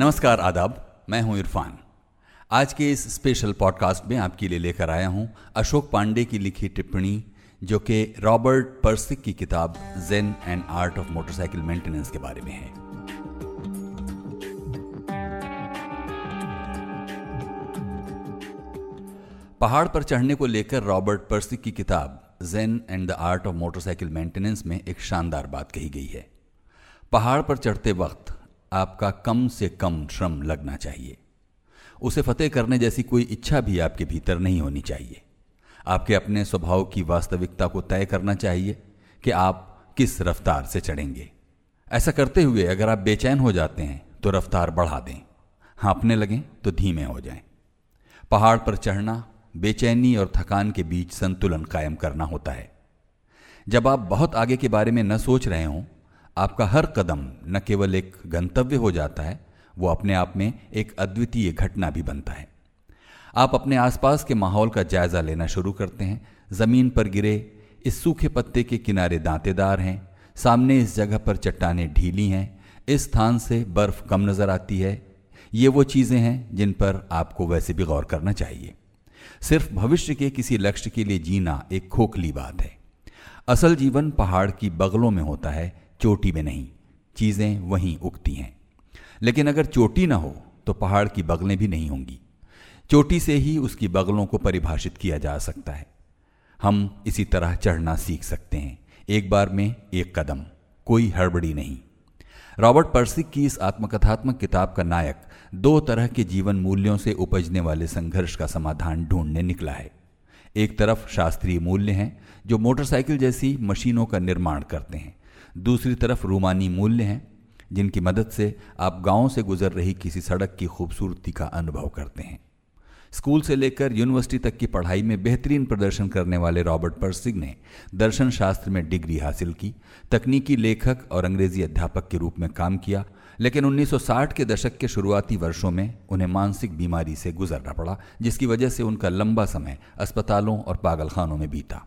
नमस्कार, आदाब। मैं हूँ इरफान। आज के इस स्पेशल पॉडकास्ट में आपके लिए लेकर आया हूँ अशोक पांडे की लिखी टिप्पणी, जो कि रॉबर्ट पर्सिक की किताब Zen and Art of Motorcycle Maintenance के बारे में है। पहाड़ पर चढ़ने को लेकर रॉबर्ट पर्सिक की किताब Zen and the Art of Motorcycle Maintenance में एक शानदार बात कही गई है। पहाड़ पर चढ़ते वक्त आपका कम से कम श्रम लगना चाहिए। उसे फतेह करने जैसी कोई इच्छा भी आपके भीतर नहीं होनी चाहिए। आपके अपने स्वभाव की वास्तविकता को तय करना चाहिए कि आप किस रफ्तार से चढ़ेंगे। ऐसा करते हुए अगर आप बेचैन हो जाते हैं तो रफ्तार बढ़ा दें। हाँपने लगें तो धीमे हो जाएँ। पहाड़ पर चढ़ना, बेचैनी और थकान के बीच संतुलन कायम करना होता है। जब आप बहुत आगे के बारे में न सोच रहे हों आपका हर कदम न केवल एक गंतव्य हो जाता है, वो अपने आप में एक अद्वितीय घटना भी बनता है। आप अपने आसपास के माहौल का जायजा लेना शुरू करते हैं। ज़मीन पर गिरे, इस सूखे पत्ते के किनारे दांतेदार हैं, सामने इस जगह पर चट्टानें ढीली हैं, इस स्थान से बर्फ़ कम नज़र आती है। ये वो चीज़ें हैं जिन पर आपको वैसे भी गौर करना चाहिए। सिर्फ़ भविष्य के किसी लक्ष्य के लिए जीना एक खोखली बात है। असल जीवन पहाड़ की बगलों में होता है चोटी में नहीं, चीज़ें वहीं उगती हैं। लेकिन अगर चोटी ना हो तो पहाड़ की बगलें भी नहीं होंगी। चोटी से ही उसकी बगलों को परिभाषित किया जा सकता है। हम इसी तरह चढ़ना सीख सकते हैं। एक बार में एक कदम, कोई हड़बड़ी नहीं। रॉबर्ट पर्सिक की इस आत्मकथात्मक किताब का नायक दो तरह के जीवन मूल्यों से उपजने वाले संघर्ष का समाधान ढूँढने निकला है। एक तरफ़ शास्त्रीय मूल्य हैं, जो मोटरसाइकिल जैसी मशीनों का निर्माण करते हैं। दूसरी तरफ़ रूमानी मूल्य हैं, जिनकी मदद से आप गाँव से गुजर रही किसी सड़क की खूबसूरती का अनुभव करते हैं। स्कूल से लेकर यूनिवर्सिटी तक की पढ़ाई में बेहतरीन प्रदर्शन करने वाले रॉबर्ट पर्सिग ने दर्शन शास्त्र में डिग्री हासिल की, तकनीकी लेखक और अंग्रेज़ी अध्यापक के रूप में काम किया, लेकिन 1960 के दशक के शुरुआती वर्षों में उन्हें मानसिक बीमारी से गुजरना पड़ा, जिसकी वजह से उनका लंबा समय अस्पतालों और पागलखानों में बीता।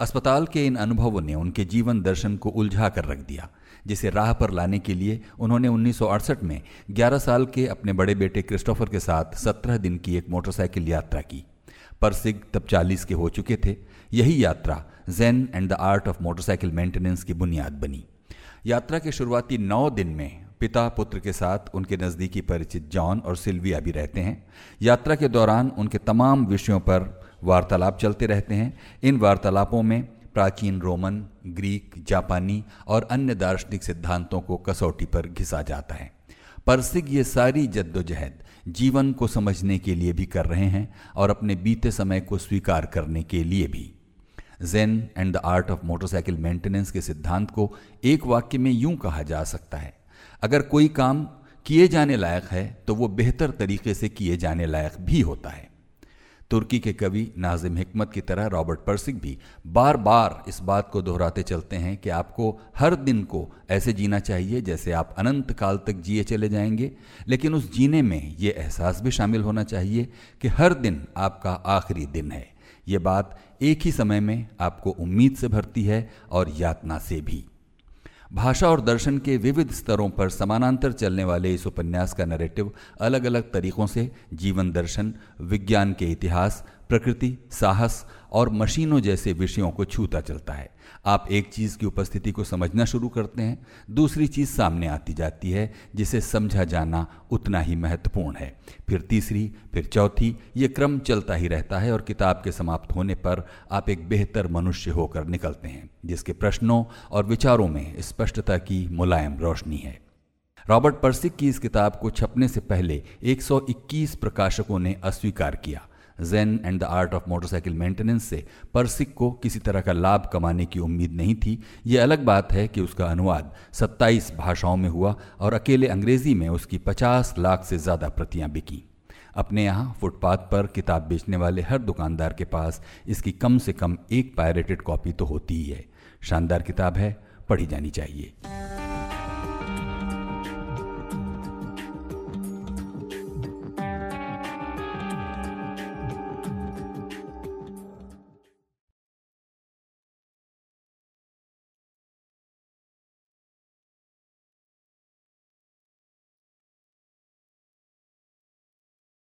अस्पताल के इन अनुभवों ने उनके जीवन दर्शन को उलझा कर रख दिया, जिसे राह पर लाने के लिए उन्होंने 1968 में 11 साल के अपने बड़े बेटे क्रिस्टोफर के साथ 17 दिन की एक मोटरसाइकिल यात्रा की। परसिग तब 40 के हो चुके थे। यही यात्रा Zen and the Art of Motorcycle Maintenance की बुनियाद बनी। यात्रा के शुरुआती नौ दिन में पिता पुत्र के साथ उनके नज़दीकी परिचित जॉन और सिल्विया भी रहते हैं। यात्रा के दौरान उनके तमाम विषयों पर वार्तालाप चलते रहते हैं। इन वार्तालापों में प्राचीन रोमन, ग्रीक, जापानी और अन्य दार्शनिक सिद्धांतों को कसौटी पर घिसा जाता है। परसिग ये सारी जद्दोजहद जीवन को समझने के लिए भी कर रहे हैं और अपने बीते समय को स्वीकार करने के लिए भी। Zen and the Art of Motorcycle Maintenance के सिद्धांत को एक वाक्य में यूँ कहा जा सकता है, अगर कोई काम किए जाने लायक है तो वो बेहतर तरीके से किए जाने लायक भी होता है। तुर्की के कवि नाजिम हिकमत की तरह रॉबर्ट पर्सिक भी बार बार इस बात को दोहराते चलते हैं कि आपको हर दिन को ऐसे जीना चाहिए जैसे आप अनंत काल तक जिए चले जाएँगे। लेकिन उस जीने में ये एहसास भी शामिल होना चाहिए कि हर दिन आपका आखिरी दिन है। ये बात एक ही समय में आपको उम्मीद से भरती है और यातना से भी। भाषा और दर्शन के विविध स्तरों पर समानांतर चलने वाले इस उपन्यास का नैरेटिव अलग अलग तरीकों से जीवन दर्शन, विज्ञान के इतिहास प्रकृति, साहस और मशीनों जैसे विषयों को छूता चलता है। आप एक चीज़ की उपस्थिति को समझना शुरू करते हैं, दूसरी चीज़ सामने आती जाती है, जिसे समझा जाना उतना ही महत्वपूर्ण है। फिर तीसरी, फिर चौथी, ये क्रम चलता ही रहता है और किताब के समाप्त होने पर आप एक बेहतर मनुष्य होकर निकलते हैं, जिसके प्रश्नों और विचारों में स्पष्टता की मुलायम रोशनी है। रॉबर्ट पर्सिक की इस किताब को छपने से पहले 121 प्रकाशकों ने अस्वीकार किया। Zen and the Art of Motorcycle Maintenance से परसिक को किसी तरह का लाभ कमाने की उम्मीद नहीं थी। ये अलग बात है कि उसका अनुवाद 27 भाषाओं में हुआ और अकेले अंग्रेज़ी में उसकी 50 लाख से ज़्यादा प्रतियाँ बिकी। अपने यहाँ फुटपाथ पर किताब बेचने वाले हर दुकानदार के पास इसकी कम से कम एक पायरेटेड कॉपी तो होती ही है। शानदार किताब है, पढ़ी जानी चाहिए।